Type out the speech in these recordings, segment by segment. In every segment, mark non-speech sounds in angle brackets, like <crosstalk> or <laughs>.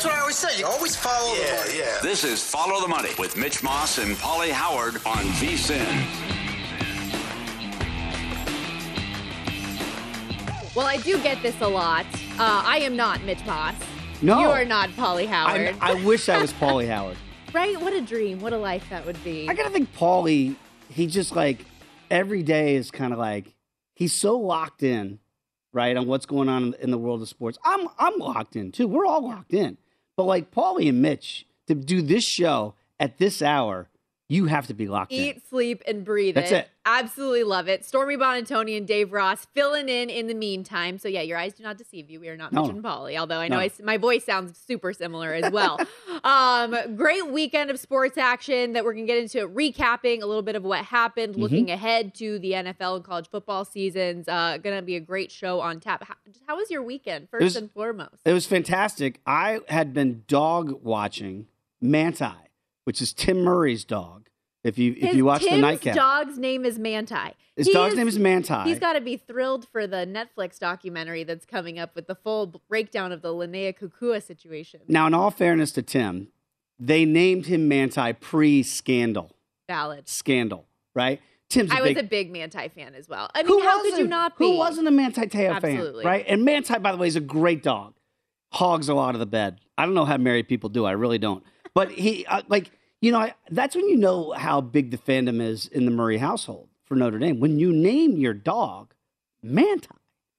That's what I always say. You always follow the money. Yeah. This is Follow the Money with Mitch Moss and Polly Howard on VSIN. Well, I do get this a lot. Uh, I am not Mitch Moss. No. You are not Polly Howard. I, I wish I was Polly <laughs> Howard. right? What a dream. What a life that would be. I gotta think Polly, he just like every day is kind of like he's so locked in, right, on what's going on in, in the world of sports. I'm I'm locked in too. We're all locked in. But like Paulie and Mitch to do this show at this hour, you have to be locked in. Eat, sleep, and breathe That's it. Absolutely love it. Stormy Buonantony and Dave Ross filling in in the meantime. So yeah, your eyes do not deceive you. We are not No. Mitch and Polly, although I know No. I my voice sounds super similar as well. <laughs> um, great weekend of sports action that we're gonna get into. Recapping a little bit of what happened, Mm-hmm. looking ahead to the NFL and college football seasons. Uh, gonna be a great show on tap. How, how was your weekend, first was- and foremost? It was fantastic. I had been dog watching Manti, which is Tim Murray's dog. If you if His- you watch Tim's the nightcap, His dog's name is Manti. his He dog's name is Manti. He's got to be thrilled for the Netflix documentary that's coming up with the full breakdown of the Lennay Kekua situation. now, in all fairness to Tim, they named him Manti pre-scandal. Valid. Scandal, right? Tim's a I was a big Manti fan as well. I Who mean, how could you not be? Who wasn't a Manti Te'o fan? Absolutely. fan, right? And Manti, by the way, is a great dog. Hogs a lot of the bed. I don't know how married people do. I really don't. But he, uh, like, you know, I, that's when you know how big the fandom is in the Murray household for Notre Dame. When you name your dog Manti.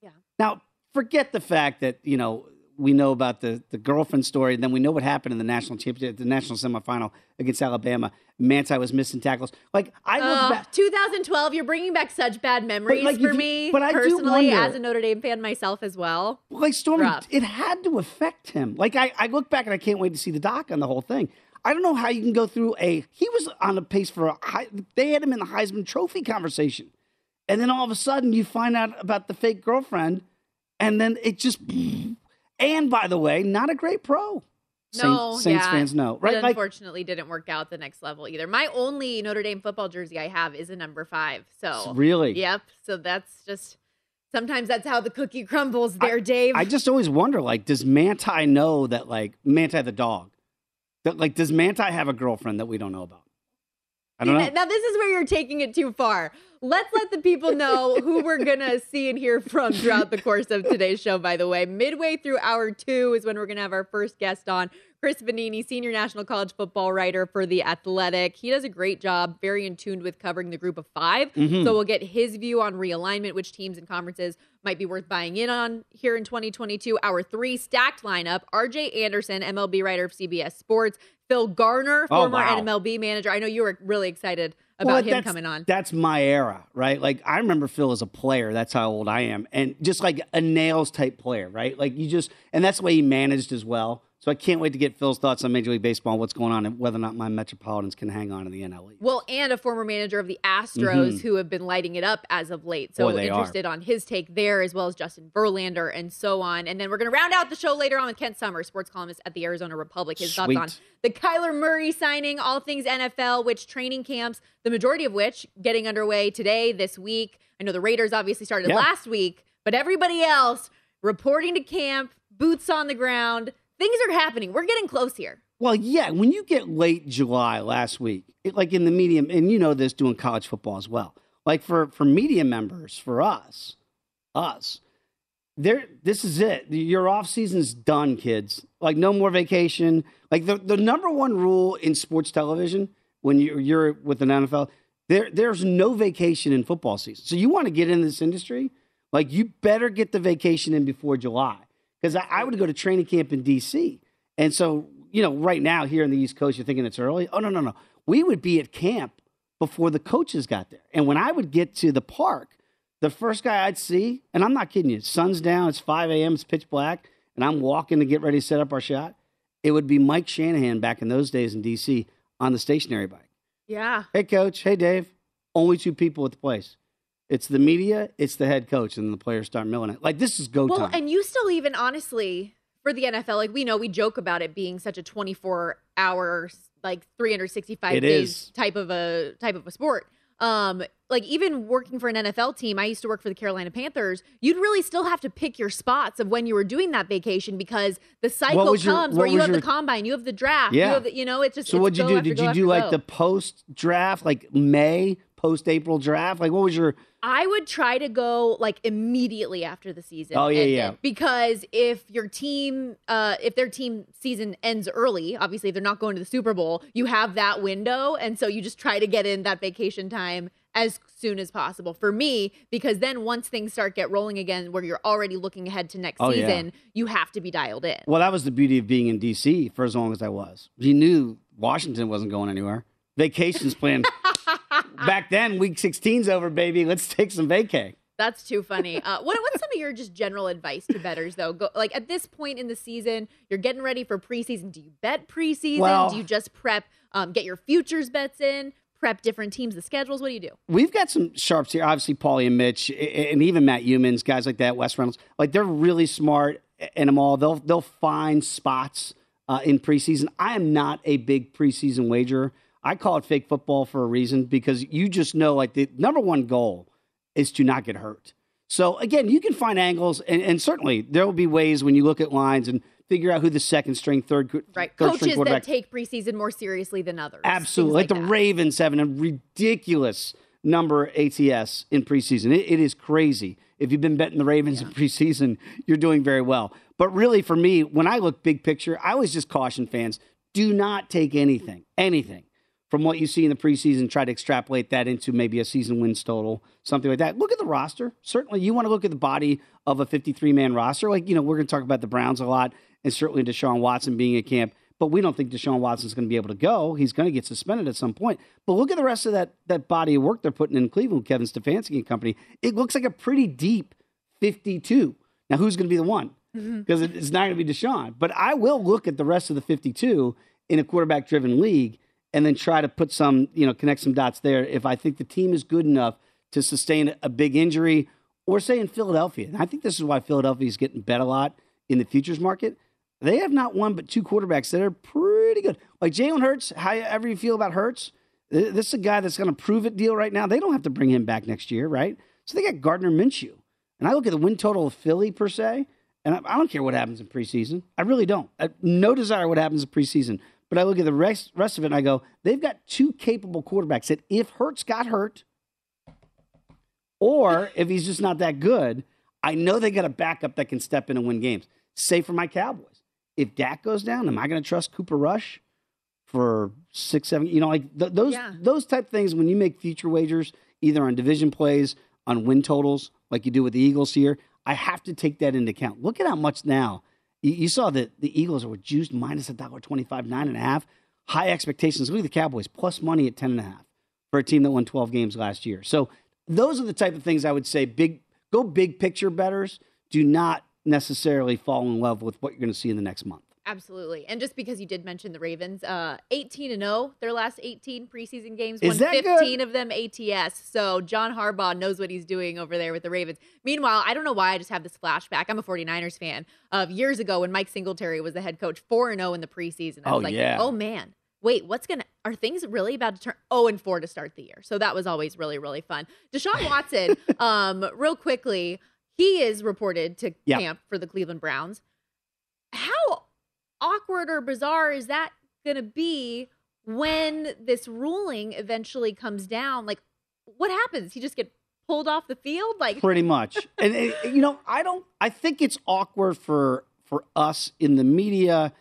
Yeah. Now, forget the fact that you know we know about the the girlfriend story, and then we know what happened in the national championship, the national semifinal against Alabama. Manti was missing tackles. Like I look back. 2012, you're bringing back such bad memories like, for you- me but I personally wonder- as a Notre Dame fan myself as well. like Stormy, it had to affect him. Like I, I look back and I can't wait to see the doc on the whole thing. I don't know how you can go through a. He was on a pace for a. high- They had him in the Heisman Trophy conversation, and then all of a sudden you find out about the fake girlfriend, and then it just. And by the way, not a great pro. Saint- No, Saints yeah. fans know, It right? Like unfortunately didn't work out the next level either. My only Notre Dame football jersey I have is a number five. So really, Yep. So that's just sometimes that's how the cookie crumbles there, Dave. I just always wonder, like, does Manti know that, like, Manti the dog, like, does Manti have a girlfriend that we don't know about? I don't know. Now this is where you're taking it too far. Let's let the people know who we're going <laughs> to see and hear from throughout the course of today's show, by the way. Midway through hour two is when we're going to have our first guest on. Chris Vannini, senior national college football writer for The Athletic. He does a great job, very in tune with covering the group of 5 Mhm. So we'll get his view on realignment, which teams and conferences might be worth buying in on here in 2022. Our three, stacked lineup. RJ Anderson, MLB writer of CBS Sports. Phil Garner, Oh, former wow. MLB manager. I know you were really excited about Well, him coming on. That's my era, right? Like I remember Phil as a player. That's how old I am, and just like a nails type player, right? Like you just, and that's the way he managed as well. So I can't wait to get Phil's thoughts on Major League Baseball, what's going on, and whether or not my Metropolitans can hang on in the NL East. Well, and a former manager of the Astros Mhm. who have been lighting it up as of late. So Boy, they are. interested on his take there, as well as Justin Verlander and so on. And then we're going to round out the show later on with Kent Somers, sports columnist at the Arizona Republic. His Sweet. thoughts on the Kyler Murray signing, all things NFL, which training camps, the majority of which getting underway today, this week. I know the Raiders obviously started Yeah. last week, but everybody else reporting to camp, boots on the ground. Things are happening. We're getting close here. Well, yeah, when you get late July last week, it, like in the medium, and you know this doing college football as well. Like for for media members, for us, us, there, this is it. Your off season's done, kids. Like no more vacation. Like the the number one rule in sports television when you're you're with an NFL, there there's no vacation in football season. So you want to get in this industry, like you better get the vacation in before July. Because I, I would go to training camp in DC. And so, you know, right now here in the East Coast, you're thinking it's early. Oh, no, no, no. We would be at camp before the coaches got there. And when I would get to the park, the first guy I'd see, and I'm not kidding you, sun's down, it's 5 a.m., it's pitch black, and I'm walking to get ready to set up our shot, it would be Mike Shanahan back in those days in DC on the stationary bike. Yeah. Hey, coach. Hey, Dave. Only two people at the place. It's the media, it's the head coach, and the players start milling it. Like, this is go Well, time. and you still even honestly for the NFL, like we know we joke about it being such a 24 hour, like 365 It days is. type of a type of a sport. Um, like even working for an NFL team, I used to work for the Carolina Panthers. You'd really still have to pick your spots of when you were doing that vacation because the cycle was your- comes where you have your- the combine, you have the draft, you Yeah. have the, you know, it's just So what'd you do? Did you do like go. the post draft, like May post April draft? Like what was your? I would try to go like immediately after the season. Oh, yeah, ended. yeah. Because if your team, uh, if their team season ends early, obviously if they're not going to the Super Bowl, you have that window, and so you just try to get in that vacation time as soon as possible. For me, because then once things start get rolling again, where you're already looking ahead to next Oh, yeah. season, you have to be dialed in. Well, that was the beauty of being in D.C. for as long as I was. You knew Washington wasn't going anywhere. Vacations planned <laughs> back then. Week 16's over, baby. Let's take some vacay. That's too funny. Uh, what, what's some of your just general advice to betters though? Go like at this point in the season, you're getting ready for preseason. Do you bet preseason? Well- do you just prep, um, get your futures bets in, prep different teams, the schedules? What do you do? We've got some sharps here. Obviously, Paulie and Mitch, and even Matt Youmans, guys like that, Wes Reynolds. Like they're really smart in them all. They'll they'll find spots uh, in preseason. I am not a big preseason wagerer. I call it fake football for a reason because you just know like the number one goal is to not get hurt. So again, you can find angles, and, and certainly there will be ways when you look at lines and figure out who the second string, third, Right, third coaches that take preseason more seriously than others. Absolutely. Things Like, the that. Ravens having a ridiculous number ATS in preseason. It, it is crazy. If you've been betting the Ravens in preseason, you're doing very well. But really, for me, when I look big picture, I always just caution fans do not take anything, anything from what you see in the preseason, try to extrapolate that into maybe a season wins total, something like that. Look at the roster. Certainly, you want to look at the body of a 53 man roster. Like, you know, we're going to talk about the Browns a lot, and certainly Deshaun Watson being at camp. But we don't think Deshaun Watson's going to be able to go. He's going to get suspended at some point. But look at the rest of that that body of work they're putting in Cleveland, Kevin Stefanski and company. It looks like a pretty deep 52. Now, who's going to be the one? Mm-hmm. Because it's not going to be Deshaun. But I will look at the rest of the 52 in a quarterback driven league and then try to put some, you know, connect some dots there if I think the team is good enough to sustain a big injury or say in Philadelphia. And I think this is why Philadelphia is getting bet a lot in the futures market. They have not one but two quarterbacks that are pretty good. Like Jalen Hurts, however you feel about Hurts, this is a guy that's going to prove it deal right now. They don't have to bring him back next year, right? So they got Gardner Minshew. And I look at the win total of Philly per se, and I, don't care what happens in preseason. I really don't. I, no desire what happens in preseason. But I look at the rest, rest of it and I go, they've got two capable quarterbacks that if Hurts got hurt, Or if he's just not that good, I know they got a backup that can step in and win games. Say for my Cowboys, if Dak goes down, am I going to trust Cooper Rush for six, seven? You know, like th- those Yeah. those type things. When you make future wagers, either on division plays, on win totals, like you do with the Eagles here, I have to take that into account. Look at how much now. You, saw that the Eagles were juiced minus a dollar twenty-five, nine and a half. High expectations. Look at the Cowboys plus money at ten and a half for a team that won twelve games last year. So those are the type of things I would say. Big go big picture betters. Do not necessarily fall in love with what you're going to see in the next month. Absolutely. And just because you did mention the Ravens, uh 18 and 0 their last 18 preseason games, Is won that 15 good? of them ATS. So John Harbaugh knows what he's doing over there with the Ravens. Meanwhile, I don't know why I just have this flashback. I'm a 49ers fan of years ago when Mike Singletary was the head coach, 4 and 0 in the preseason. I Oh, was like, yeah. "Oh man. Wait, what's going to are things really about to turn 0 and 4 to start the year?" So that was always really really fun. Deshaun <laughs> Watson, um real quickly, he is reported to Yeah. camp for the Cleveland Browns. How awkward or bizarre is that going to be when this ruling eventually comes down? Like, what happens? He just get pulled off the field? Like, pretty much. <laughs> and, and, you know, I don't. I think it's awkward for for us in the media,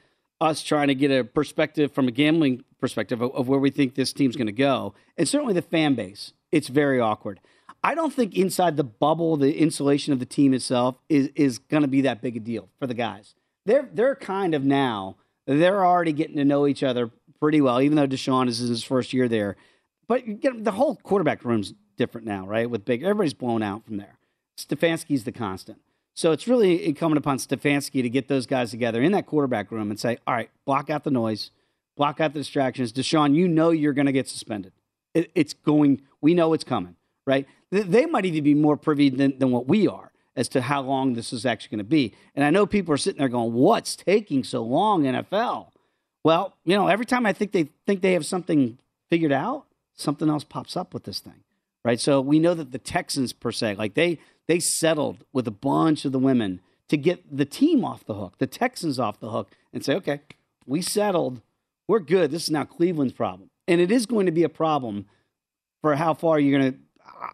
us trying to get a perspective from a gambling perspective of, of where we think this team's going to go, and certainly the fan base. It's very awkward. I don't think inside the bubble, the insulation of the team itself is is going to be that big a deal for the guys. They're they're kind of now they're already getting to know each other pretty well, even though Deshaun is in his first year there. But you the whole quarterback room's different now, right? With big, everybody's blown out from there. Stefanski's the constant. So it's really incumbent upon Stefanski to get those guys together in that quarterback room and say, all right, block out the noise, block out the distractions. Deshaun, you know you're going to get suspended. It, it's going, we know it's coming, right? They, they might even be more privy than, than what we are as to how long this is actually going to be. And I know people are sitting there going, what's taking so long, NFL? Well, you know, every time I think they think they have something figured out, something else pops up with this thing, right? So we know that the Texans per se, like they they settled with a bunch of the women to get the team off the hook, the Texans off the hook, and say, okay, we settled, we're good. This is now Cleveland's problem, and it is going to be a problem for how far you're going to.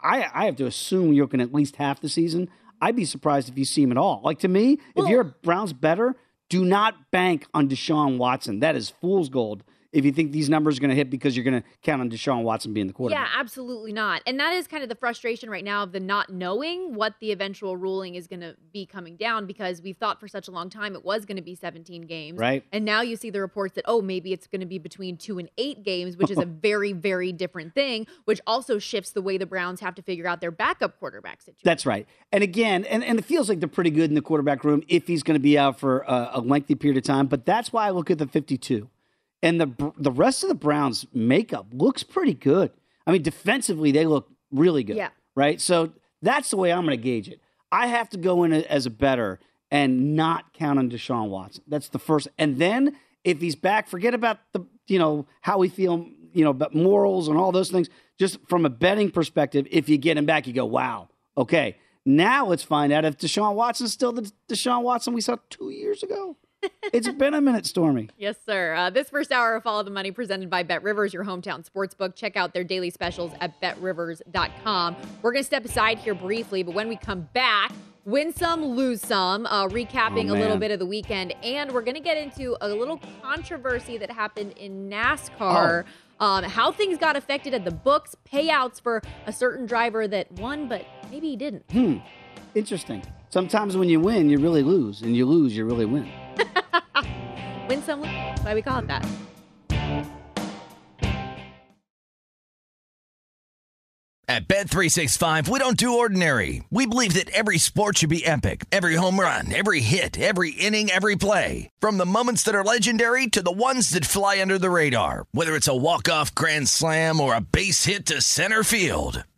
I I have to assume you're to at least half the season. I'd be surprised if you see him at all. Like to me, if you're a Browns better, do not bank on Deshaun Watson. That is fool's gold. If you think these numbers are going to hit because you're going to count on Deshaun Watson being the quarterback. Yeah, absolutely not. And that is kind of the frustration right now of the not knowing what the eventual ruling is going to be coming down because we've thought for such a long time it was going to be 17 games. Right. And now you see the reports that, oh, maybe it's going to be between two and eight games, which is a <laughs> very, very different thing, which also shifts the way the Browns have to figure out their backup quarterback situation. That's right. And again, and, and it feels like they're pretty good in the quarterback room if he's going to be out for a, a lengthy period of time. But that's why I look at the 52. And the the rest of the Browns' makeup looks pretty good. I mean, defensively, they look really good. Yeah. Right? So that's the way I'm going to gauge it. I have to go in as a better and not count on Deshaun Watson. That's the first. And then if he's back, forget about the, you know, how we feel, you know, about morals and all those things. Just from a betting perspective, if you get him back, you go, wow, okay. Now let's find out if Deshaun Watson's still the Deshaun Watson we saw two years ago. It's been a minute, Stormy. Yes, sir. Uh, this first hour of Follow the Money presented by Bet Rivers, your hometown sportsbook. Check out their daily specials at betrivers.com. We're going to step aside here briefly, but when we come back, win some, lose some, uh, recapping Oh, a little bit of the weekend. And we're going to get into a little controversy that happened in NASCAR. Um, how things got affected at the books, payouts for a certain driver that won, but maybe he didn't. Hmm. Interesting. Sometimes when you win, you really lose, and you lose, you really win. Win some. That's why we call it that. At Bet365, we don't do ordinary. We believe that every sport should be epic. Every home run, every hit, every inning, every play. From the moments that are legendary to the ones that fly under the radar. Whether it's a walk-off grand slam or a base hit to center field.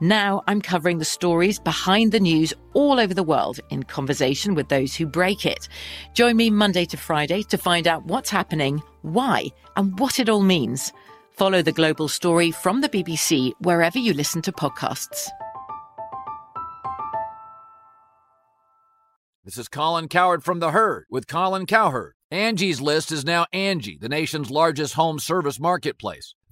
Now I'm covering the stories behind the news all over the world in conversation with those who break it. Join me Monday to Friday to find out what's happening, why, and what it all means. Follow the global story from the BBC wherever you listen to podcasts. This is Colin Cowherd from The Herd with Colin Cowherd. Angie's List is now Angie, the nation's largest home service marketplace.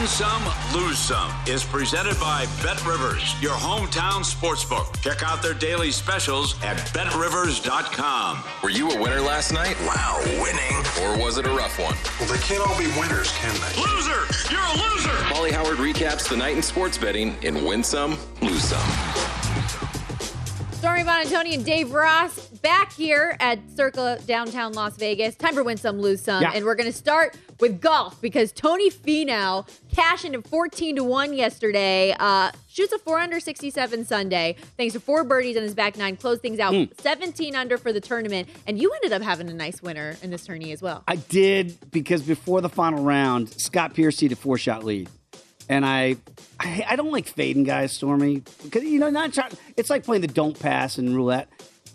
Win Some, Lose Some is presented by Bet Rivers, your hometown sportsbook. Check out their daily specials at betrivers.com. Were you a winner last night? Wow, winning. Or was it a rough one? Well, they can't all be winners, can they? Loser! You're a loser! Molly Howard recaps the night in sports betting in Win Some, Lose Some. Stormy Buonantony and Dave Ross back here at Circa downtown Las Vegas. Time for win some, lose some, Yeah. and we're going to start with golf because Tony Finau cashed in at fourteen to one yesterday. Uh, shoots a four under sixty-seven Sunday thanks to four birdies on his back nine. Closed things out seventeen under for the tournament, and you ended up having a nice winner in this tourney as well. I did because before the final round, Scott Piercy had a four shot lead. And I, I, I don't like fading guys, Stormy, because you know, not trying. It's like playing the don't pass in roulette.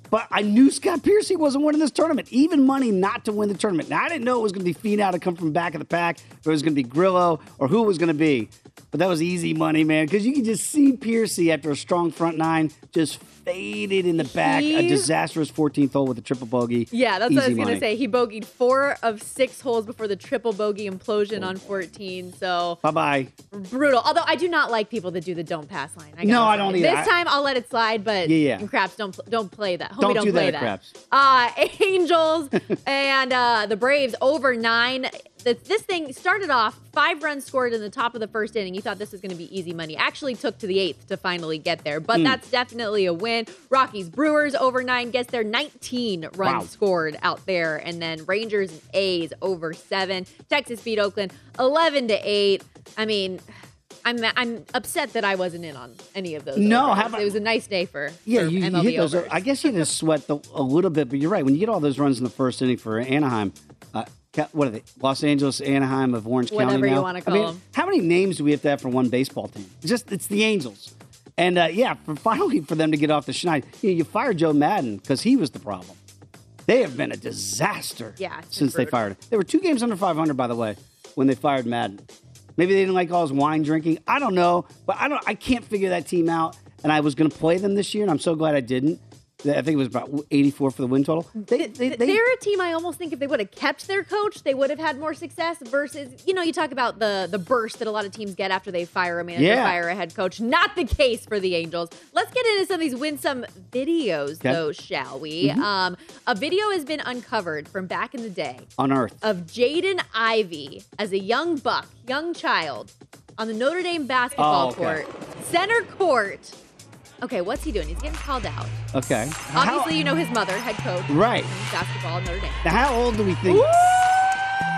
But I knew Scott Piercy wasn't winning this tournament. Even money not to win the tournament. Now I didn't know it was going to be Finau to come from back of the pack, it was going to be Grillo, or who it was going to be. But that was easy money, man, because you can just see Piercy after a strong front nine just faded in the back. A disastrous 14th hole with a triple bogey. Yeah, that's what I was going to say. He bogeyed four of six holes before the triple bogey implosion on 14. So Bye bye. brutal. Although I do not like people that do the don't pass line. I No, I don't either. This time I'll let it slide, but Yeah, yeah. craps don't don't play that. Homie, Don't don't, do that play at that. craps. Uh, <laughs> Angels <laughs> and uh, the Braves over nine. This, this thing started off five runs scored in the top of the first inning. You thought this was going to be easy money. Actually, took to the eighth to finally get there, but Hmm. that's definitely a win. Rockies Brewers over nine gets their 19 runs Wow. scored out there, and then Rangers and A's over seven. Texas beat Oakland 11 to eight. I mean. I'm I'm upset that I wasn't in on any of those. No, how about- it was a nice day for Yeah, for you, you hit those. overs. I guess you to sweat the, a little bit, but you're right. When you get all those runs in the first inning for Anaheim, uh, what are they? Los Angeles, Anaheim of Orange County. Whatever you now? wanna I call mean, them. How many names do we have to have for one baseball team? Just it's the Angels, and uh, yeah, for finally for them to get off the schneid, you, know, you fired Joe Maddon because he was the problem. They have been a disaster. Yeah, since they fired him. They were two games under 500, by the way, when they fired Maddon. Maybe they didn't like all his wine drinking. I don't know, but I don't. I can't figure that team out. And I was going to play them this year, and I'm so glad I didn't. I think it was about 84 for the win total. They, they, they, They're a team I almost think if they would have kept their coach, they would have had more success. Versus, you know, you talk about the the burst that a lot of teams get after they fire a manager, Yeah. fire a head coach. Not the case for the Angels. Let's get into some of these winsome videos, Okay. though, shall we? Mhm. Um, a video has been uncovered from back in the day on Earth. of Jaden Ivey as a young buck, young child, on the Notre Dame basketball Oh, okay. court, center court, Okay, what's he doing? He's getting called out. Okay. Obviously, you know his mother, head coach. Right. in Basketball, Notre Dame. Now, how old do we think?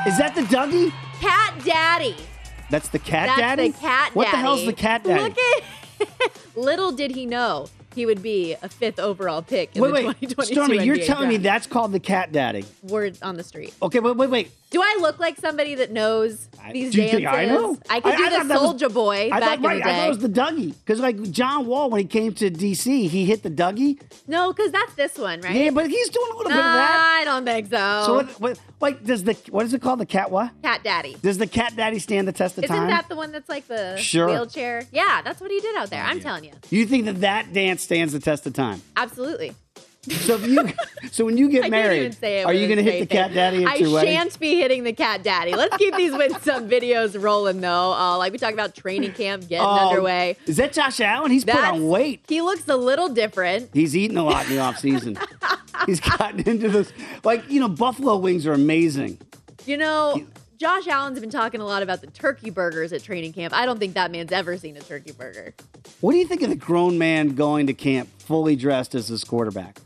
Is that the Dougie? Cat Daddy. That's the cat That's daddy? the cat What the daddy. hell's the cat daddy? Look at. <laughs> Little did he know he would be a fifth overall pick in wait, the wait. 2022 Stormy, you're NBA telling me draft. that's called the cat daddy. Word on the street. Okay, wait, wait, wait. Do I look like somebody that knows these Do you dances? think I know? I could I- do I thought the Soulja Boy I back thought, right, in the I thought it was the Dougie. Because, like, John Wall, when he came to D.C., he hit the Dougie. no, because that's this one, right? Yeah, but he's doing a little bit of Nah, that. I don't think so. So, what, what, like, does the, what is it called? The cat what? Cat Daddy. Does the cat daddy stand the test of time? Isn't that the one that's like the Sure. wheelchair? Yeah, that's what he did out there. I'm telling you. you think that that dance stands the test of time? Absolutely. So if you, so when you get <laughs> I married, can't even say it are you going to hit the cat daddy at I your wedding? shan't be hitting the cat daddy. Let's keep these with some videos rolling though. Uh, like we talked about training camp getting Oh, underway. Is that Josh Allen? He's put That's- on weight. He looks a little different. He's eating a lot in the off season. <laughs> He's gotten into this. Like you know, buffalo wings are amazing. You know, Josh Allen's been talking a lot about the turkey burgers at training camp. I don't think that man's ever seen a turkey burger. What do you think of the grown man going to camp fully dressed as his quarterback?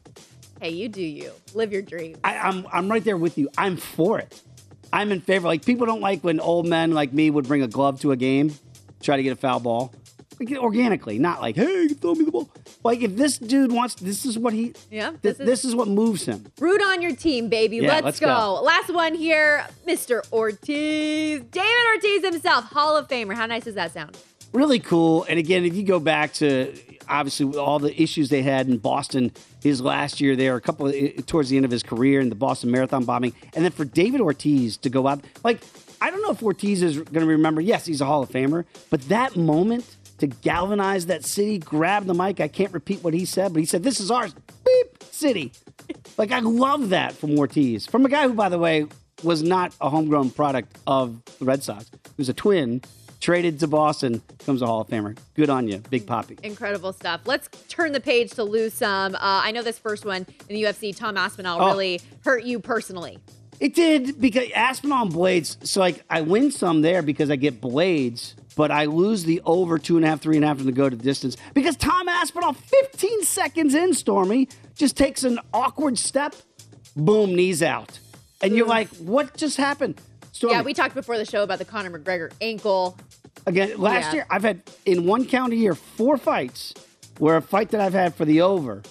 Hey, you do you. Live your dream. I, I'm I'm right there with you. I'm for it. I'm in favor. Like people don't like when old men like me would bring a glove to a game, try to get a foul ball, like, organically, not like hey, throw me the ball. Like if this dude wants, this is what he. Yeah, This, this is this is what moves him. Root on your team, baby. Yeah, let's, let's go. go. Last one here, Mr. Ortiz. David Ortiz himself, Hall of Famer. How nice does that sound? really cool. And again, if you go back to obviously with all the issues they had in Boston his last year there, a couple of, eh, towards the end of his career in the Boston Marathon bombing, and then for David Ortiz to go out like I don't know if Ortiz is going to remember. Yes, he's a Hall of Famer, but that moment to galvanize that city, grab the mic. I can't repeat what he said, but he said, "This is ours." Beep, city. Like I love that from Ortiz, from a guy who, by the way, was not a homegrown product of the Red Sox. He was a twin, traded to Boston, becomes a Hall of Famer. Good on you, Big Papi. Incredible stuff. Let's turn the page to lose some. Uh, I know this first one in the UFC, Tom Aspinall, Oh. really hurt you personally. It did because Aspinall and Blaydes. So like I win some there because I get Blaydes, but I lose the over two and a half, three and a half in the go to distance because Tom Aspinall, 15 seconds in, Stormy just takes an awkward step, boom, knees out, and you're like, what just happened? Stormy, Yeah, we talked before the show about the Conor McGregor ankle. Again, last Yeah. year I've had in one count a year four fights where a fight that I've had for the over,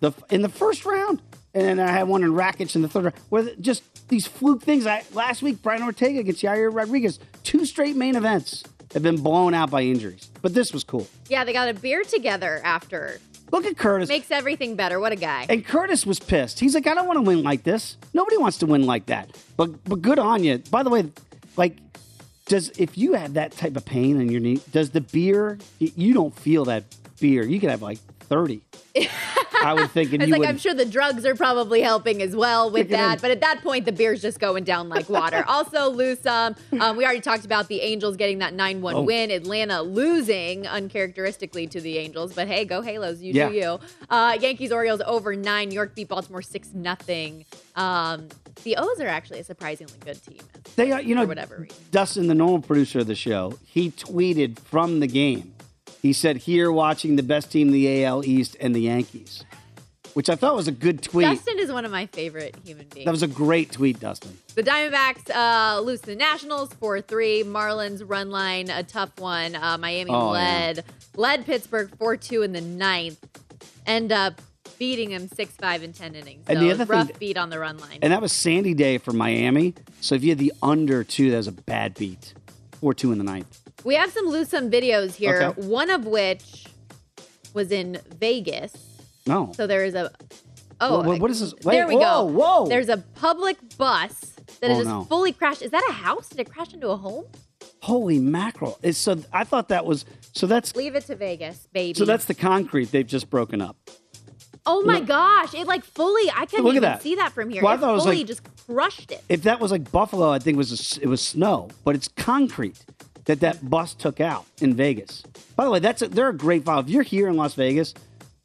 the in the first round, and then I had one in Rakic in the third round, where the- just these fluke things. I last week Brian Ortega against Yair Rodriguez, two straight main events have been blown out by injuries, but this was cool. Yeah, they got a beer together after. Look at Curtis. Makes everything better. What a guy. And Curtis was pissed. He's like, I don't want to win like this. Nobody wants to win like that. But but good on you. By the way, like, does if you have that type of pain in your knee, does the beer? You don't feel that beer. You could have like thirty. I would think, and <laughs> It's you like would. I'm sure the drugs are probably helping as well with that. But at that point, the beer's just going down like water. <laughs> also, lose some. Um, we already talked about the Angels getting that 9 1 Oh. win. Atlanta losing uncharacteristically to the Angels. But hey, go Halos. You Yeah. do you. Uh, Yankees Orioles over 9. New York beat Baltimore 6 0. Um, the O's are actually a surprisingly good team. They are, you know, whatever reason. Dustin, the normal producer of the show, he tweeted from the game. He said, "Here, watching the best team in the AL East and the Yankees," which I thought was a good tweet. Dustin is one of my favorite human beings. That was a great tweet, Dustin. The Diamondbacks uh, lose to the Nationals 4 3. Marlins run line, a tough one. Uh, Miami Oh, led led Pittsburgh 4 2 in the ninth. End up beating them 6 5 in 10 innings. So And the other thing rough that- beat on the run line. And that was Sandy Day for Miami. So if you had the under two, that was a bad beat. Four two in the ninth. We have some lose some videos here, Okay. one of which was in Vegas. No. So there is a. Oh, Wha- what is this? there we whoa, go. whoa. There's a public bus that is Oh, just no. fully crashed. Is that a house? Did it crash into a home? Holy mackerel! It's so I thought that was so that's Leave it to Vegas, baby. so that's the concrete they've just broken up. Oh my No. gosh! It like fully. I couldn't Look at even that. see that from here. Well, I it thought it was fully like- just crushed it. If that was like Buffalo, I think it was a it was snow, but it's concrete that that bus took out in Vegas. By the way, that's a, they're a great file. If you're here in Las Vegas,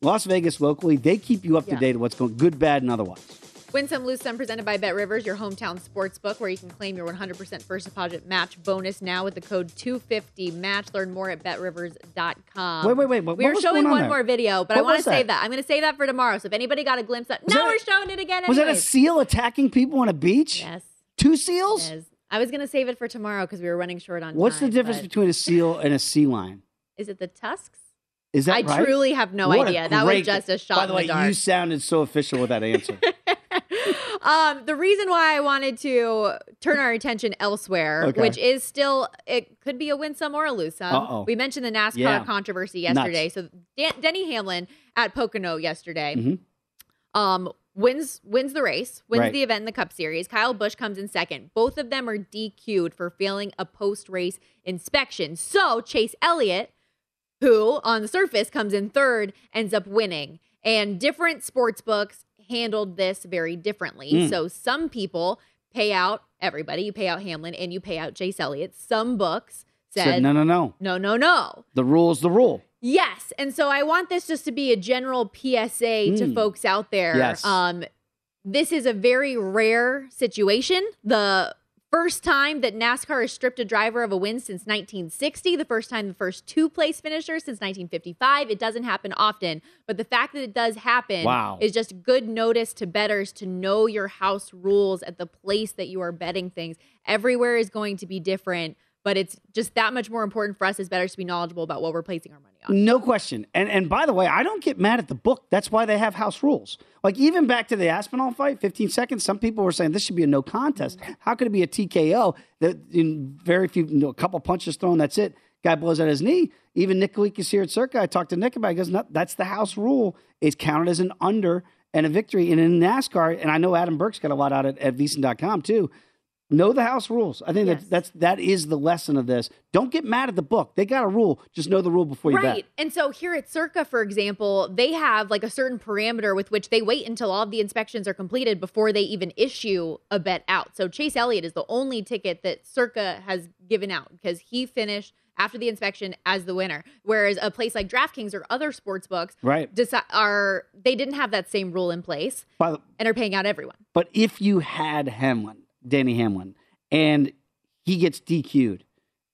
Las Vegas locally, they keep you up to date on what's going good, bad, and otherwise. Win Some, Lose Some, presented by Bet Rivers, your hometown sports book, where you can claim your 100% first deposit match bonus now with the code 250MATCH. Learn more at betrivers.com. Wait, wait, wait. What, we what were showing on one there? more video, but I want to save that? I'm going to save that for tomorrow. So if anybody got a glimpse of Was no, that we're showing it again. Was that a seal attacking people on a beach? Yes. Two seals? Yes. I was going to save it for tomorrow because we were running short on What's the difference but- between a seal and a sea lion? Is it the tusks? Is that I right? truly have no What a idea. That was great- just a shot By the in way, the dark. you sounded so official with that answer. <laughs> Um, the reason why I wanted to turn our attention elsewhere, Okay. which is still, it could be a win some or a lose some. Uh-oh. We mentioned the NASCAR Yeah. controversy yesterday. So Dan- Denny Hamlin at Pocono yesterday, Mhm. um, wins wins the race, wins Right. the event in the Cup Series. Kyle Busch comes in second. Both of them are DQ'd for failing a post race inspection. So Chase Elliott who on the surface comes in third, ends up winning. And different sports books handled this very differently. Mm. So some people pay out everybody, you pay out Hamlin and you pay out Chase Elliott. Some books said, Said, no, no, no. no, no, no. The rule's the rule. Yes. And so I want this just to be a general PSA to Mm. folks out there. Yes. Um, this is a very rare situation. The first time that NASCAR has stripped a driver of a win since 1960, the first time the first two place finishers since 1955. It doesn't happen often, but the fact that it does happen Wow. is just good notice to betters to know your house rules at the place that you are betting things. Everywhere is going to be different, but it's just that much more important for us as betters to be knowledgeable about what we're placing our money on. No question. And and by the way, I don't get mad at the book. That's why they have house rules. Like even back to the Aspinall fight, 15 seconds, some people were saying this should be a no contest. How could it be a TKO? That in very few, you know, a couple punches thrown, that's it. Guy blows out his knee. Even Nick Kalikas here at Circa, I talked to Nick about it. He goes, no, that's the house rule. It's counted as an under and a victory. And in NASCAR, and I know Adam Burke's got a lot out at, at VSiN.com too. Know the house rules. I think that that's that is the lesson of this. Don't get mad at the book. They got a rule. Just know the rule before you bet. Right. And so here at Circa, for example, they have like a certain parameter with which they wait until all of the inspections are completed before they even issue a bet out. So Chase Elliott is the only ticket that Circa has given out because he finished after the inspection as the winner. Whereas a place like DraftKings or other sports books Right. deci- are they didn't have that same rule in place the, and are paying out everyone. But if you had Hamlin, Danny Hamlin, and he gets DQ'd,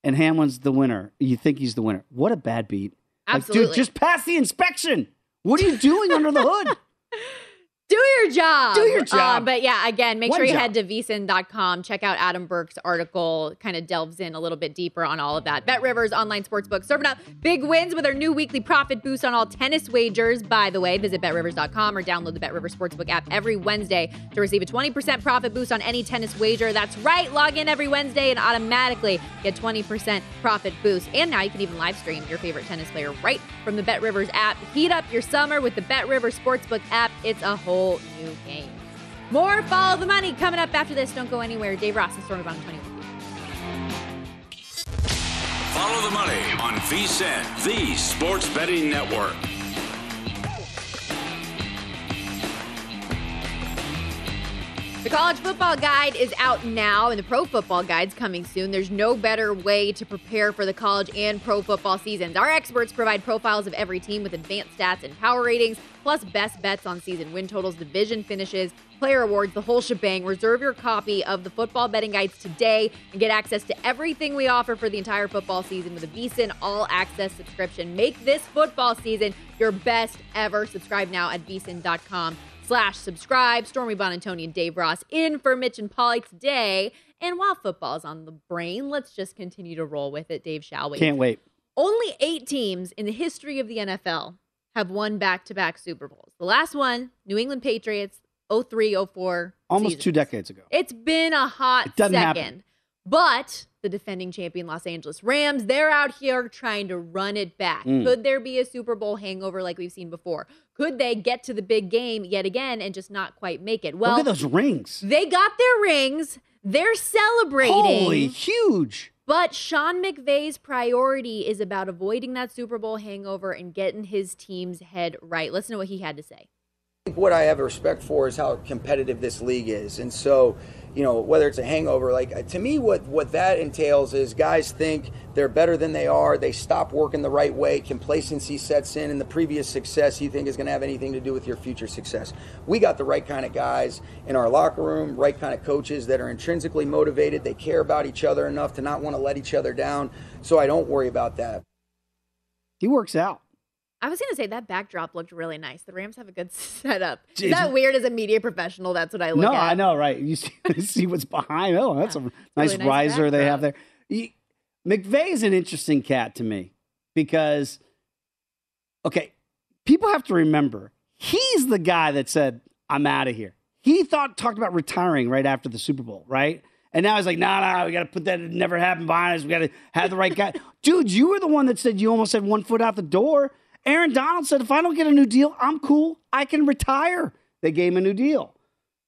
and Hamlin's the winner, you think he's the winner. What a bad beat! Like, dude, just pass the inspection. What are you doing under the hood? <laughs> Do your job. Do your job. Um, but yeah, again, make One sure you job. head to vsin.com. Check out Adam Burke's article, kind of delves in a little bit deeper on all of that. Bet Rivers online sportsbook serving up big wins with our new weekly profit boost on all tennis wagers. By the way, visit betrivers.com or download the Bet Rivers Sportsbook app every Wednesday to receive a 20% profit boost on any tennis wager. That's right. Log in every Wednesday and automatically get 20% profit boost. And now you can even live stream your favorite tennis player right from the Bet Rivers app. Heat up your summer with the Bet Rivers Sportsbook app. It's a whole new game. More Follow the Money coming up after this. Don't go anywhere. Dave Ross and Stormy Bond 20. Follow the money on VSIN, the sports betting network. The college football guide is out now, and the pro football guide's coming soon. There's no better way to prepare for the college and pro football seasons. Our experts provide profiles of every team with advanced stats and power ratings, plus best bets on season win totals, division finishes, player awards, the whole shebang. Reserve your copy of the football betting guides today and get access to everything we offer for the entire football season with a VSIN all access subscription. Make this football season your best ever. Subscribe now at VSIN.com slash subscribe. Stormy Buonantony and Dave Ross in for Mitch and Polly today. And while football's on the brain, let's just continue to roll with it, Dave, shall we? Can't wait. Only eight teams in the history of the NFL have won back to back Super Bowls. The last one, New England Patriots, 03 04. Almost season. two decades ago. It's been a hot second. happen. But the defending champion Los Angeles Rams, they're out here trying to run it back. Mm. Could there be a Super Bowl hangover like we've seen before? Could they get to the big game yet again and just not quite make it? Well, Look at those rings. they got their rings. They're celebrating. Holy huge. But Sean McVay's priority is about avoiding that Super Bowl hangover and getting his team's head right. Listen to what he had to say. think what I have respect for is how competitive this league is. And so, you know, whether it's a hangover. Like to me, what what that entails is guys think they're better than they are. They stop working the right way. Complacency sets in, and the previous success you think is going to have anything to do with your future success. We got the right kind of guys in our locker room, right kind of coaches that are intrinsically motivated. They care about each other enough to not want to let each other down. So I don't worry about that. He works out. I was gonna say that backdrop looked really nice. The Rams have a good <laughs> setup. Is Jeez. that weird as a media professional? That's what I look no, at. I know, right? You see, <laughs> see what's behind. Oh, that's a nice, really nice riser they have there. McVay is an interesting cat to me because, okay, people have to remember he's the guy that said, "I'm out of here." He thought talked about retiring right after the Super Bowl, right? And now he's like, "No, no, we got to put that. It never happened behind us. We got to have the right guy." <laughs> Dude, you were the one that said you almost had one foot out the door. Aaron Donald said, "If I don't get a new deal, I'm cool. I can retire." They gave him a new deal.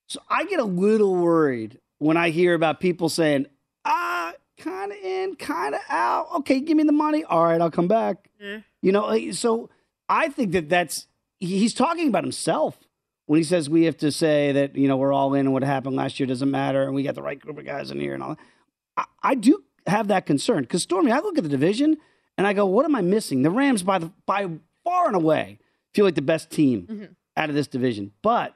So I get a little worried when I hear about people saying, ah, kind of in, kind of out. Okay, give me the money. All right, I'll come back. You know, so I think that that's, he's talking about himself when he says we have to say that, you know, we're all in and what happened last year doesn't matter and we got the right group of guys in here and all that. I, I do have that concern because Stormy, I look at the division and I go, what am I missing? The Rams, by the by far and away, feel like the best team mm-hmm. out of this division, but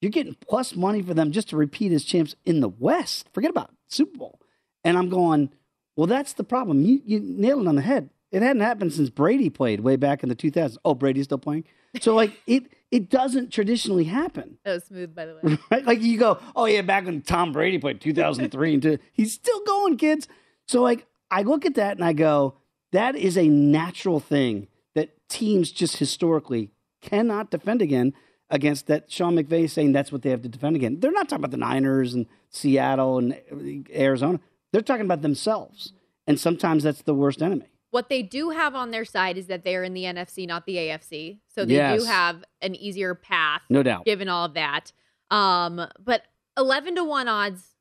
you're getting plus money for them just to repeat as champs in the West. Forget about Super Bowl. And I'm going, well, that's the problem. You you nailed it on the head. It hadn't happened since Brady played way back in the 2000s. Oh, Brady's still playing. So like <laughs> it it doesn't traditionally happen. That was smooth, by the way. <laughs> Right? Like you go, oh yeah, back when Tom Brady played 2003 and two, he's still going, kids. So like I look at that and I go, that is a natural thing that teams just historically cannot defend again against that Sean McVay is saying that's what they have to defend again. They're not talking about the Niners and Seattle and Arizona. They're talking about themselves. And sometimes that's the worst enemy. What they do have on their side is that they are in the NFC, not the AFC. So they Yes. do have an easier path, No doubt. given all of that. Um, but eleven to one odds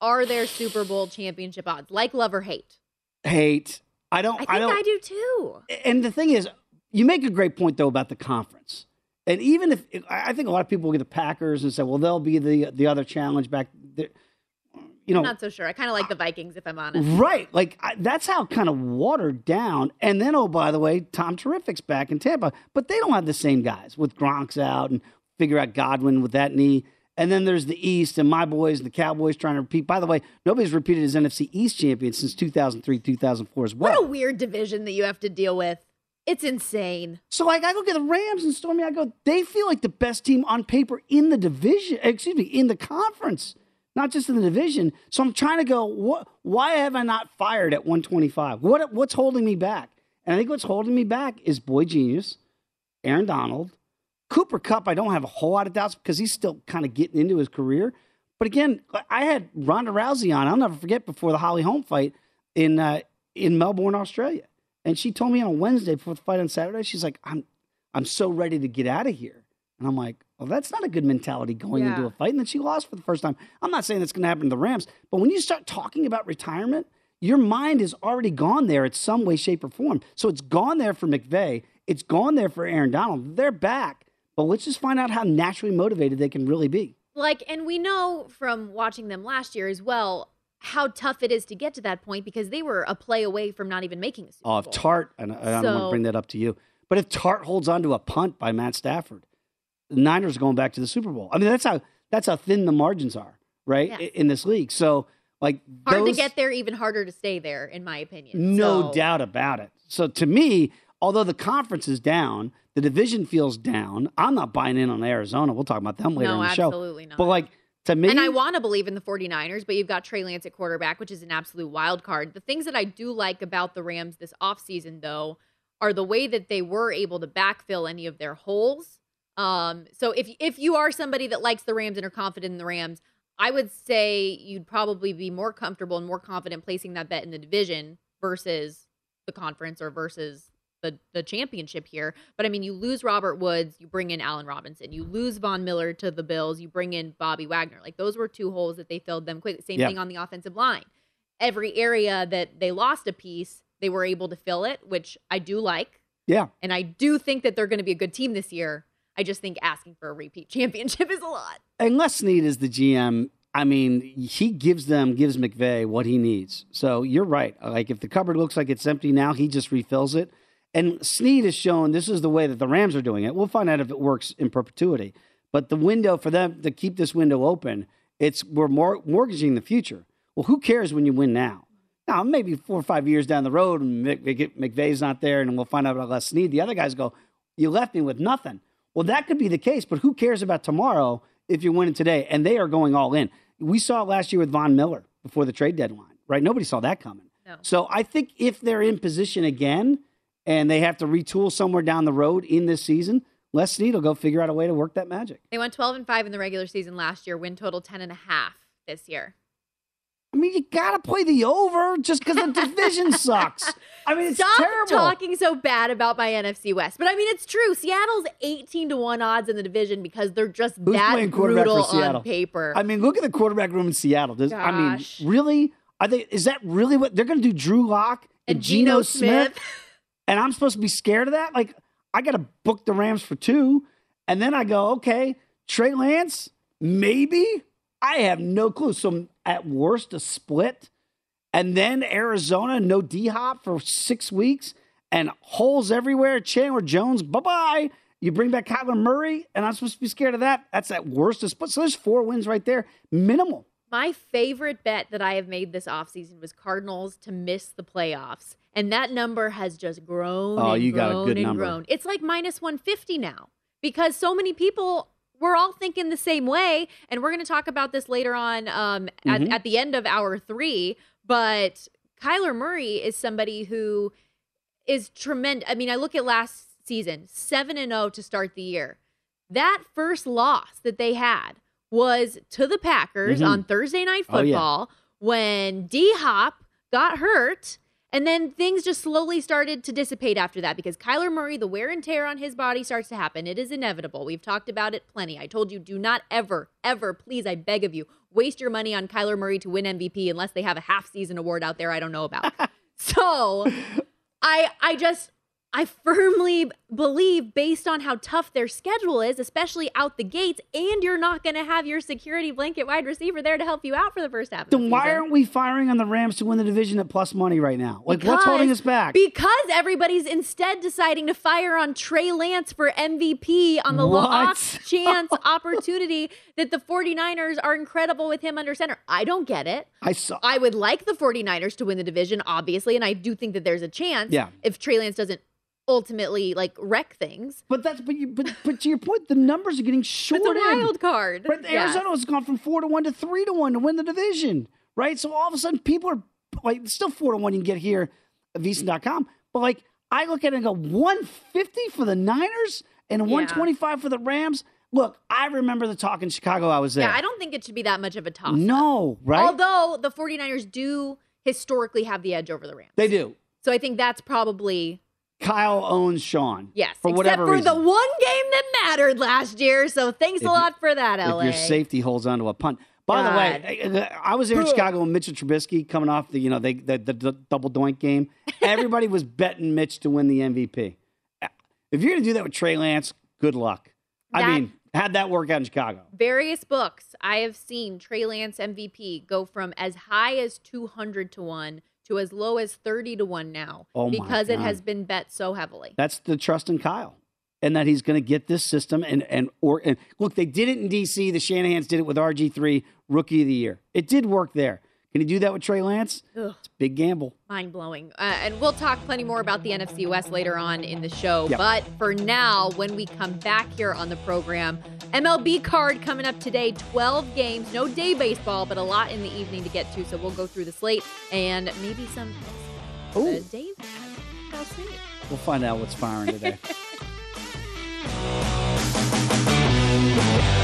are their Super Bowl championship odds, like love or hate. Hate. I don't I think I I, don't do too. and the thing is, you make a great point though about the conference. And even if I I think a lot of people look at the Packers and say, well, they'll be the the other challenge back there. You know, I'm not so sure. I kind of like the Vikings, if I'm honest. right? Like I, that's how kind of watered down. And then, oh, by the way, Tom Terrific's back in Tampa, but they don't have the same guys with Gronk's out and figure out Godwin with that knee. And then there's the East and my boys and the Cowboys trying to repeat. By the way, nobody's repeated as NFC East champion since 2003, 2004 as well. What a weird division that you have to deal with. It's insane. So like I go get the Rams and Stormy, I go, they feel like the best team on paper in the division, excuse me, in the conference, not just in the division. So I'm trying to go, what why have I not fired at 125? What what's holding me back? And I think what's holding me back is Boy Genius, Aaron Donald, Cooper Kupp. I don't have a whole lot of doubts because he's still kind of getting into his career. But again, I had Ronda Rousey on. I'll never forget before the Holly Holm fight in uh, in Melbourne, Australia. And she told me on a Wednesday before the fight on Saturday, she's like, I'm I'm so ready to get out of here. And I'm like, well, that's not a good mentality going into a fight. And then she lost for the first time. I'm not saying that's going to happen to the Rams, but when you start talking about retirement, your mind is already gone there in some way, shape, or form. So it's gone there for McVay. It's gone there for Aaron Donald. They're back. But let's just find out how naturally motivated they can really be. Like, and we know from watching them last year as well how tough it is to get to that point because they were a play away from not even making a Super Oh, if Tartt, and I I don't want to bring that up to you, but if Tartt holds on to a punt by Matt Stafford, the Niners are going back to the Super Bowl. I mean, that's how that's how thin the margins are, right, Yes. i- in this league. So, like, Hard those, to get there, even harder to stay there, in my opinion. no So- doubt about it. So, to me, although the conference is down, the division feels down. I'm not buying in on Arizona. We'll talk about them later No, in the show. absolutely not. But like to me, and I want to believe in the 49ers, but you've got Trey Lance at quarterback, which is an absolute wild card. The things that I do like about the Rams this offseason, though, are the way that they were able to backfill any of their holes. Um, so if if you are somebody that likes the Rams and are confident in the Rams, I would say you'd probably be more comfortable and more confident placing that bet in the division versus the conference or versus the the championship here. But I mean, you lose Robert Woods, you bring in Allen Robinson, you lose Von Miller to the Bills, you bring in Bobby Wagner. Like those were two holes that they filled them quick. Same Yeah. thing on the offensive line. Every area that they lost a piece, they were able to fill it, which I do like. yeah, And I do think that they're going to be a good team this year. I just think asking for a repeat <laughs> championship is a lot. And unless Snead is the GM, I mean, he gives them, gives McVay what he needs. So you're right. Like if the cupboard looks like it's empty now, he just refills it. And Snead has shown this is the way that the Rams are doing it. We'll find out if it works in perpetuity. But the window for them to keep this window open, it's we're mor- mortgaging the future. Well, who cares when you win now? Now, maybe four or five years down the road, and McVay's not there, and we'll find out about Les Snead. The other guys go, "You left me with nothing." Well, that could be the case, but who cares about tomorrow if you're winning today? And they are going all in. We saw it last year with Von Miller before the trade deadline, right? Nobody saw that coming. No. So I think if they're in position again and they have to retool somewhere down the road in this season, Les Snead will go figure out a way to work that magic. They went 12 and 5 in the regular season last year, win total 10 and a half this year. I mean, you got to play the over just because the division <laughs> sucks. I mean, it's Stop terrible. talking so bad about my NFC West. But I mean, it's true. Seattle's 18 to 1 odds in the division because they're just Who's that brutal on paper. I mean, look at the quarterback room in Seattle. Does, I mean, really? Are they? Is that really what they're going to do? Drew Lock and, And Geno Geno Smith? Smith. And I'm supposed to be scared of that? Like, I got to book the Rams for two, and then I go, okay, Trey Lance, maybe. I have no clue. So at worst, a split, and then Arizona, no D Hop for six weeks, and holes everywhere. Chandler Jones, bye bye. You bring back Kyler Murray, and I'm supposed to be scared of that. That's at worst a split. So there's four wins right there, minimal. My favorite bet that I have made this offseason was Cardinals to miss the playoffs. And that number has just grown Oh, and you got a grown good and number. grown. It's like minus 150 now because so many people we're all thinking the same way. And we're going to talk about this later on um, at, Mhm. at the end of hour three. But Kyler Murray is somebody who is tremendous. I mean, I look at last season, 7 and 0 to start the year. That first loss that they had was to the Packers Mhm. on Thursday Night Oh, yeah. Football when D Hop got hurt. And then things just slowly started to dissipate after that because Kyler Murray, the wear and tear on his body starts to happen. It is inevitable. We've talked about it plenty. I told you, do not ever, ever, please, I beg of you, waste your money on Kyler Murray to win MVP unless they have a half season award out there I don't know about. <laughs> so I I just I firmly believe based on how tough their schedule is, especially out the gates, and you're not going to have your security blanket wide receiver there to help you out for the first half of the Then why aren't we firing on the Rams to win the division at plus money right now? Like, what's holding us back? Because everybody's instead deciding to fire on Trey Lance for MVP on the off chance <laughs> opportunity that the 49ers are incredible with him under center. I don't get it. I saw. I would like the 49ers to win the division, obviously, and I do think that there's a chance Yeah. if Trey Lance doesn't ultimately like wreck things. But that's but you but but to your point, the numbers are getting <laughs> It's shorted. a wild card. But Yeah. Arizona has gone from four to one to three to one to win the division, right? So all of a sudden, people are like, still four to one. You can get here at VSiN.com. But like, I look at it and go, 150 for the Niners and 125 for the Rams. Look, I remember the talk in Chicago. I was there. Yeah, I don't think it should be that much of a toss. No, right? Although the 49ers do historically have the edge over the Rams. they do. So I think that's probably Kyle owns Sean. yes, For except whatever for reason. the one game that mattered last year. So thanks If a you- lot for that, LA. if your safety holds onto a punt. By the way, I was there in Chicago with Mitchell Trubisky coming off the you know they, the, the, the double doink game. <laughs> Everybody was betting Mitch to win the MVP. If you're going to do that with Trey Lance, good luck. I mean, had that work out in Chicago. Various books I have seen Trey Lance MVP go from as high as 200 to 1 to as low as 30 to 1 now Oh because it has been bet so heavily. That's the trust in Kyle, and that he's going to get this system. And and or and look, they did it in DC. The Shanahan's did it with RG three, Rookie of the Year. It did work there. Can he do that with Trey Lance? Ugh. It's a big gamble. Mind blowing. Uh, and we'll talk plenty more about the NFC West later on in the show. Yep. But for now, when we come back here on the program, MLB card coming up today 12 games, no day baseball, but a lot in the evening to get to. So we'll go through the slate and maybe some Dave. We'll find out what's firing today. <laughs>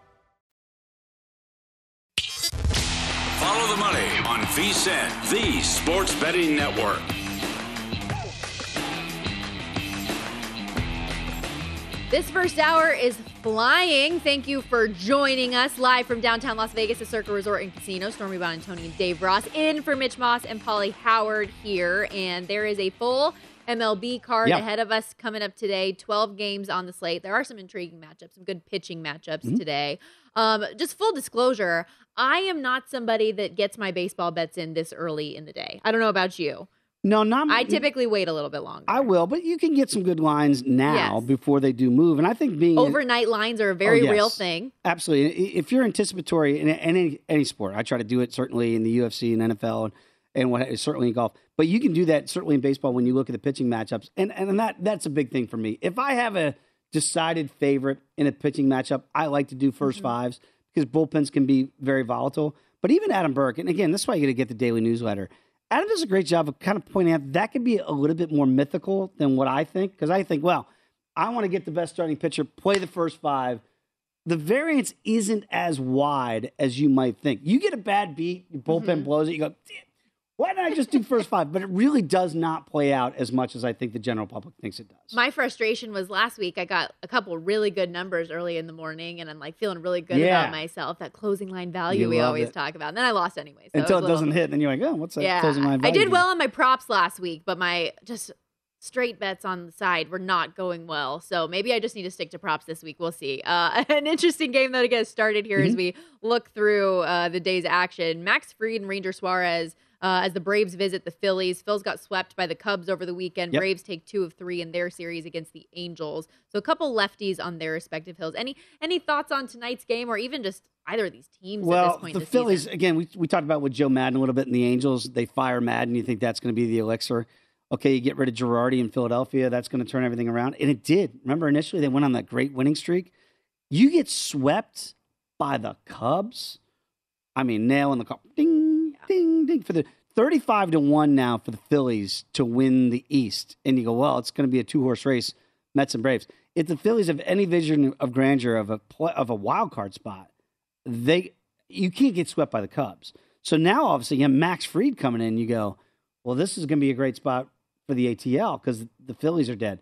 Money on VSIN, the sports betting network. This first hour is flying. Thank you for joining us live from downtown Las Vegas, the Circa Resort and Casino. Stormy Buonantony and Dave Ross in for Mitch Moss and Pauly Howard here. And there is a full MLB card Yeah. ahead of us coming up today. 12 games on the slate. There are some intriguing matchups, some good pitching matchups Mhm. today. Um, just full disclosure, I am not somebody that gets my baseball bets in this early in the day. I don't know about you. No, not I typically wait a little bit longer. I will, but you can get some good lines now Yes. before they do move. And I think being Overnight lines are a very Oh, real thing. Absolutely. If you're anticipatory in any any sport, I try to do it certainly in the UFC and NFL and, and what certainly in golf. But you can do that certainly in baseball when you look at the pitching matchups, and and that that's a big thing for me. If I have a decided favorite in a pitching matchup, I like to do 1st mm-hmm. fives because bullpens can be very volatile. But even Adam Burke, and again, this is why you got to get the daily newsletter. Adam does a great job of kind of pointing out that could be a little bit more mythical than what I think because I think, well, I want to get the best starting pitcher, play the first five the variance isn't as wide as you might think. You get a bad beat, your bullpen mm-hmm. blows it, you go, "Damn, why didn't I just do first five? But it really does not play out as much as I think the general public thinks it does. My frustration was last week. I got a couple really good numbers early in the morning, and I'm like feeling really good Yeah. about myself. That closing line value You we always it. talk about. And then I lost anyway. So Until was it doesn't hit, then you're like, oh, what's that Yeah, closing line value? I did well on my props last week, but my just straight bets on the side were not going well. So maybe I just need to stick to props this week. We'll see. Uh, <laughs> an interesting game though to get started here as Mhm. we look through uh, the day's action. Max Fried and Ranger Suarez. Uh, as the Braves visit the Phillies, Phils got swept by the Cubs over the weekend. Yep. Braves take two of three in their series against the Angels. So a couple lefties on their respective hills. Any any thoughts on tonight's game, or even just either of these teams at Well, this point? the Phillies, season? again, we, we talked about with Joe Maddon a little bit in the Angels. They fire Maddon. You think that's going to be the elixir. Okay, you get rid of Girardi in Philadelphia. That's going to turn everything around. And it did. Remember, initially they went on that great winning streak. You get swept by the Cubs. I mean, nail in the car. Ding, ding, ding. For the 35 to 1 now for the Phillies to win the East. And you go, well, it's going to be a two horse race, Mets and Braves. If the Phillies have any vision of grandeur of a play, of a wild card spot, they you can't get swept by the Cubs. So now obviously you have Max Fried coming in. You go, well, this is going to be a great spot for the ATL because the Phillies are dead.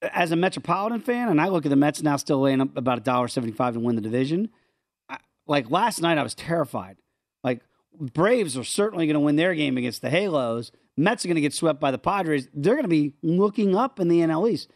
As a Metropolitan fan, and I look at the Mets now still laying up about a dollar seventy-five to win the division. I, like last night, I was terrified. Braves are certainly going to win their game against the Halos. Mets are going to get swept by the Padres. They're going to be looking up in the NL East.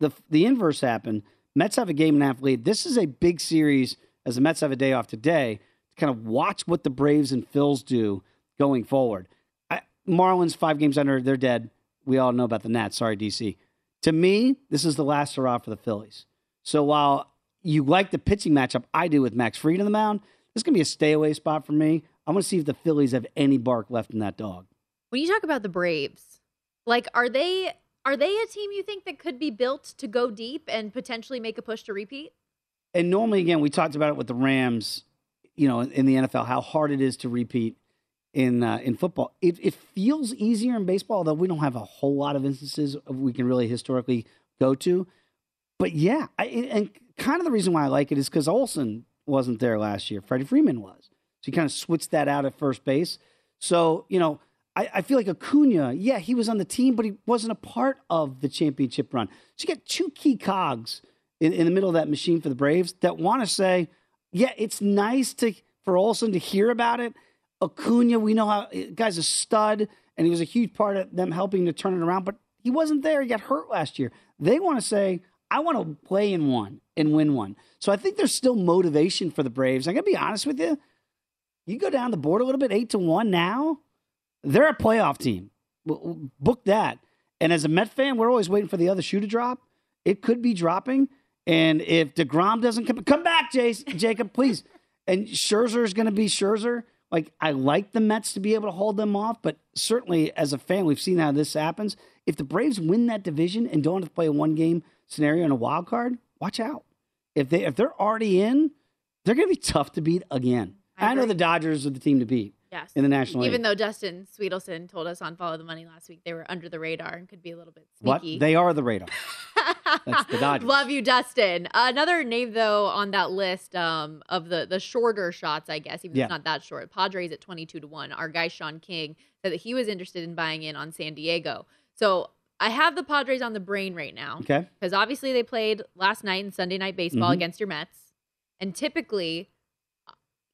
The the inverse happened. Mets have a game and a half lead. This is a big series as the Mets have a day off today to kind of watch what the Braves and Phils do going forward. I, Marlins five games under, they're dead. We all know about the Nats. Sorry, DC. To me, this is the last hurrah for the Phillies. So while you like the pitching matchup, I do with Max Fried on the mound. This is going to be a stay away spot for me. I want to see if the Phillies have any bark left in that dog. When you talk about the Braves, like are they are they a team you think that could be built to go deep and potentially make a push to repeat? And normally, again, we talked about it with the Rams, you know, in the NFL, how hard it is to repeat in uh, in football. It, it feels easier in baseball, though we don't have a whole lot of instances we can really historically go to. But yeah, I, and kind of the reason why I like it is because Olson wasn't there last year. Freddie Freeman was. You kind of switched that out at first base. So, you know, I, I, feel like Acuna, yeah, he was on the team, but he wasn't a part of the championship run. So you got two key cogs in, in the middle of that machine for the Braves that want to say, yeah, it's nice to for Olson to hear about it. Acuna, we know how eh, guy's a stud, and he was a huge part of them helping to turn it around, but he wasn't there. He got hurt last year. They want to say, I want to play in one and win one. So I think there's still motivation for the Braves. I'm gonna be honest with you. You go down the board a little bit, eight to one now. They're a playoff team. Book that. And as a Met fan, we're always waiting for the other shoe to drop. It could be dropping. And if DeGrom doesn't come, come back, Jace, Jacob, please. And Scherzer is going to be Scherzer. Like, I like the Mets to be able to hold them off, but certainly as a fan, we've seen how this happens. If the Braves win that division and don't have to play a one game scenario in a wild card, watch out. If they if they're already in, they're going to be tough to beat again. I, I know the Dodgers are the team to beat. Yes. In the National Even League. though Dustin Sweetelson told us on Follow the Money last week they were under the radar and could be a little bit sneaky. What? They are the radar. <laughs> That's the Dodgers. Love you, Dustin. Another name though on that list um, of the the shorter shots, I guess, even if it's not that short. Padres at twenty two to one. Our guy Sean King said that he was interested in buying in on San Diego. So I have the Padres on the brain right now. Okay. Because obviously they played last night in Sunday Night Baseball Mhm. against your Mets, and typically.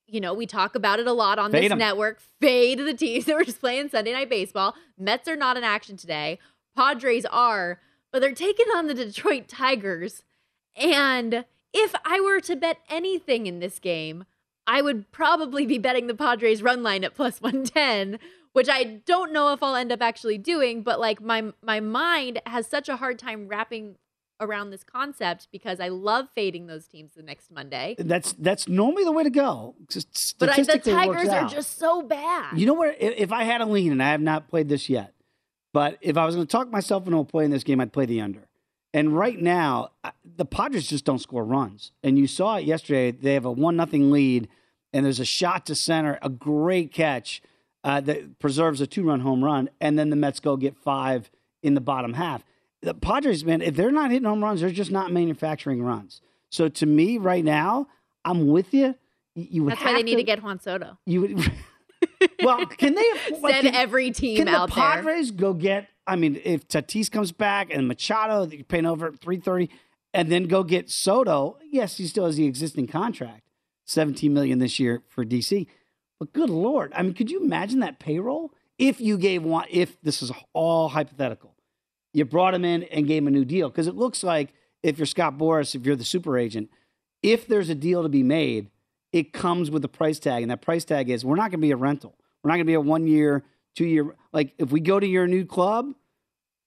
You know, we talk about it a lot on Fade this 'em. network. Fade the teams <laughs> that were just playing Sunday Night Baseball. Mets are not in action today. Padres are, but they're taking on the Detroit Tigers. And if I were to bet anything in this game, I would probably be betting the Padres run line at plus 110, which I don't know if I'll end up actually doing, but like my my mind has such a hard time wrapping around this concept because I love fading those teams the next Monday. That's that's normally the way to go. But I, the statistically it works Tigers are just so bad. You know what? If, if I had a lean, and I have not played this yet, but if I was going to talk myself into playing this game, I'd play the under. And right now, the Padres just don't score runs. And you saw it yesterday. They have a one nothing lead, and there's a shot to center, a great catch uh, that preserves a two run home run, and then the Mets go get five in the bottom half. The Padres, man, if they're not hitting home runs, they're just not manufacturing runs. So to me, right now, I'm with you. You would That's why they need to, get Juan Soto. you would. <laughs> well, can they <laughs> like, Send can- every team Can out the there. Padres go get? I mean, if Tatis comes back and Machado, you're paying over three thirty, and then go get Soto. Yes, he still has the existing contract, seventeen million this year for DC. But good lord, I mean, could you imagine that payroll if you gave one? If this is all hypothetical, you brought him in and gave him a new deal because it looks like if you're Scott Boras, if you're the super agent, if there's a deal to be made, it comes with a price tag, and that price tag is we're not going to be a rental. We're not going to be a one year, two year. Like if we go to your new club,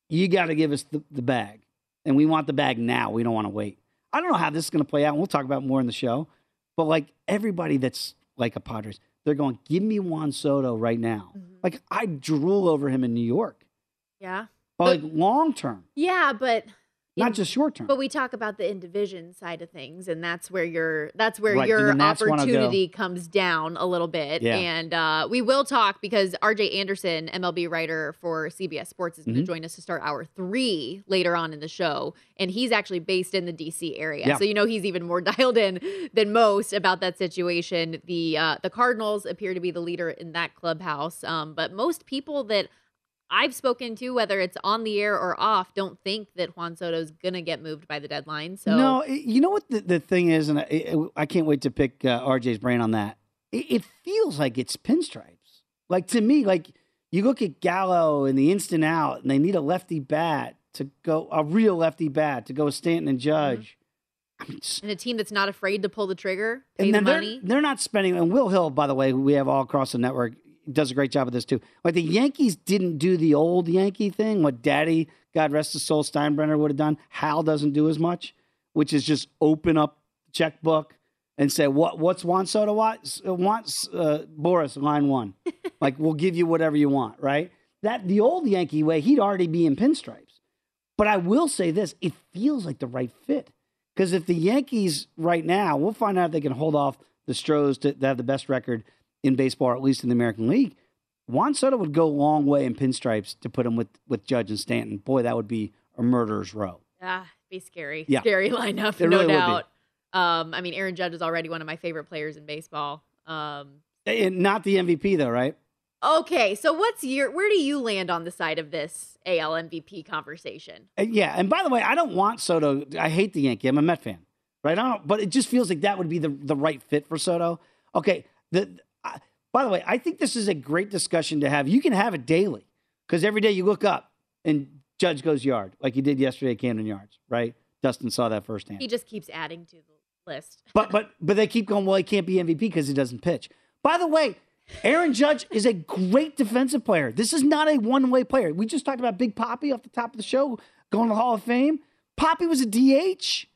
you got to give us the, the bag, and we want the bag now. We don't want to wait. I don't know how this is going to play out. and We'll talk about more in the show, but like everybody that's like a Padres, they're going, give me Juan Soto right now. Mm-hmm. Like I drool over him in New York, Yeah. But like long term, Yeah, but not just short term. But we talk about the in division side of things, and that's where your that's where Right, your the Nats wanna go? opportunity comes down a little bit. Yeah. And uh, we will talk because RJ Anderson, MLB writer for CBS Sports, is going to Mhm. join us to start hour three later on in the show, and he's actually based in the DC area, Yeah. so you know he's even more <laughs> dialed in than most about that situation. The uh, the Cardinals appear to be the leader in that clubhouse, um, but most people that I've spoken to, whether it's on the air or off, don't think that Juan Soto's gonna get moved by the deadline. So No, you know what the, the thing is, and I, I can't wait to pick uh, RJ's brain on that. It, it feels like it's pinstripes. Like to me, like you look at Gallo and the instant out, and they need a lefty bat to go, a real lefty bat to go with Stanton and Judge. and a team that's not afraid to pull the trigger, pay and the then they're, they're not spending. And Will Hill, by the way, we have all across the network, does a great job of this too. Like the Yankees didn't do the old Yankee thing, what Daddy, God rest his soul, Steinbrenner would have done. Hal doesn't do as much, which is just open up the checkbook and say, "What what's Juan Soto wants? Wants uh, Boras line one? <laughs> like we'll give you whatever you want, right? That the old Yankee way, he'd already be in pinstripes. But I will say this: it feels like the right fit. Because if the Yankees right now, we'll find out if they can hold off the Stros to, to have the best record in baseball, or at least in the American League. Juan Soto would go a long way in pinstripes to put him with, with Judge and Stanton. Boy, that would be a murderer's row. Ah, be scary. Yeah. Scary <laughs> lineup, It no really doubt. Um, I mean, Aaron Judge is already one of my favorite players in baseball. Um, And not the MVP, though, right? okay, so what's your where do you land on the side of this AL MVP conversation? And yeah, and by the way, I don't want Soto. I hate the Yankee. I'm a Met fan, right? I don't, but it just feels like that would be the, the right fit for Soto. Okay. The, by the way, I think this is a great discussion to have. You can have it daily because every day you look up and Judge goes yard like he did yesterday at Camden Yards, right? Dustin saw that firsthand. He just keeps adding to the list. But but but they keep going. Well, he can't be MVP because he doesn't pitch. By the way, Aaron Judge is a great defensive player. This is not a one way player. We just talked about Big Papi off the top of the show going to the Hall of Fame. Papi was a DH.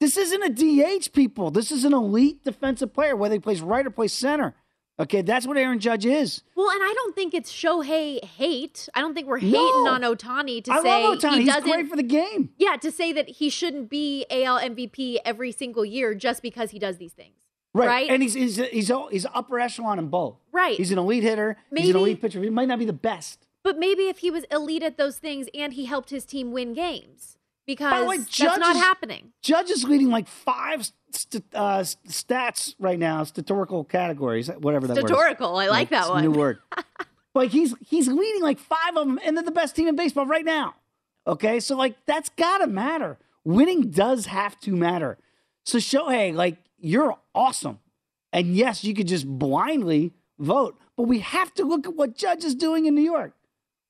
This isn't a DH, people. This is an elite defensive player, whether he plays right or plays center. Okay, that's what Aaron Judge is. Well, and I don't think it's Shohei hate. I don't think we're No. hating on Ohtani to I say love Ohtani. he He's doesn't. great for the game. yeah, to say that he shouldn't be AL MVP every single year just because he does these things. Right. Right? And he's he's he's he's upper echelon in both. Right. He's an elite hitter. Maybe, he's an elite pitcher. He might not be the best. But maybe if he was elite at those things and he helped his team win games, because the that's not happening. Judge is leading like five st- uh, stats right now, statistical categories, whatever that is. I like that one. New word. <laughs> like he's he's leading like five of them, and they're the best team in baseball right now. Okay, so like that's gotta matter. Winning does have to matter. So Shohei, like you're awesome, and yes, you could just blindly vote, but we have to look at what Judge is doing in New York.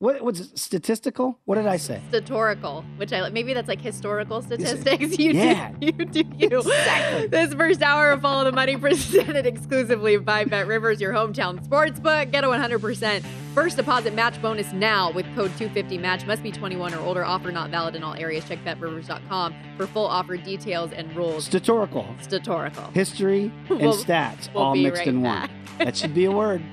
What was statistical? What did I say? Statorical, which I maybe that's like historical statistics. <laughs> You Yeah. do, you do you. Exactly. This first hour of Follow the Money <laughs> presented exclusively by Bet Rivers, your hometown sportsbook. Get a 100% first deposit match bonus now with code 250 match. Must be 21 or older. Offer not valid in all areas. Check betrivers.com for full offer details and rules. Statorical. Statorical. history and We'll- stats we'll all mixed right in back. one. That should be a word. <laughs>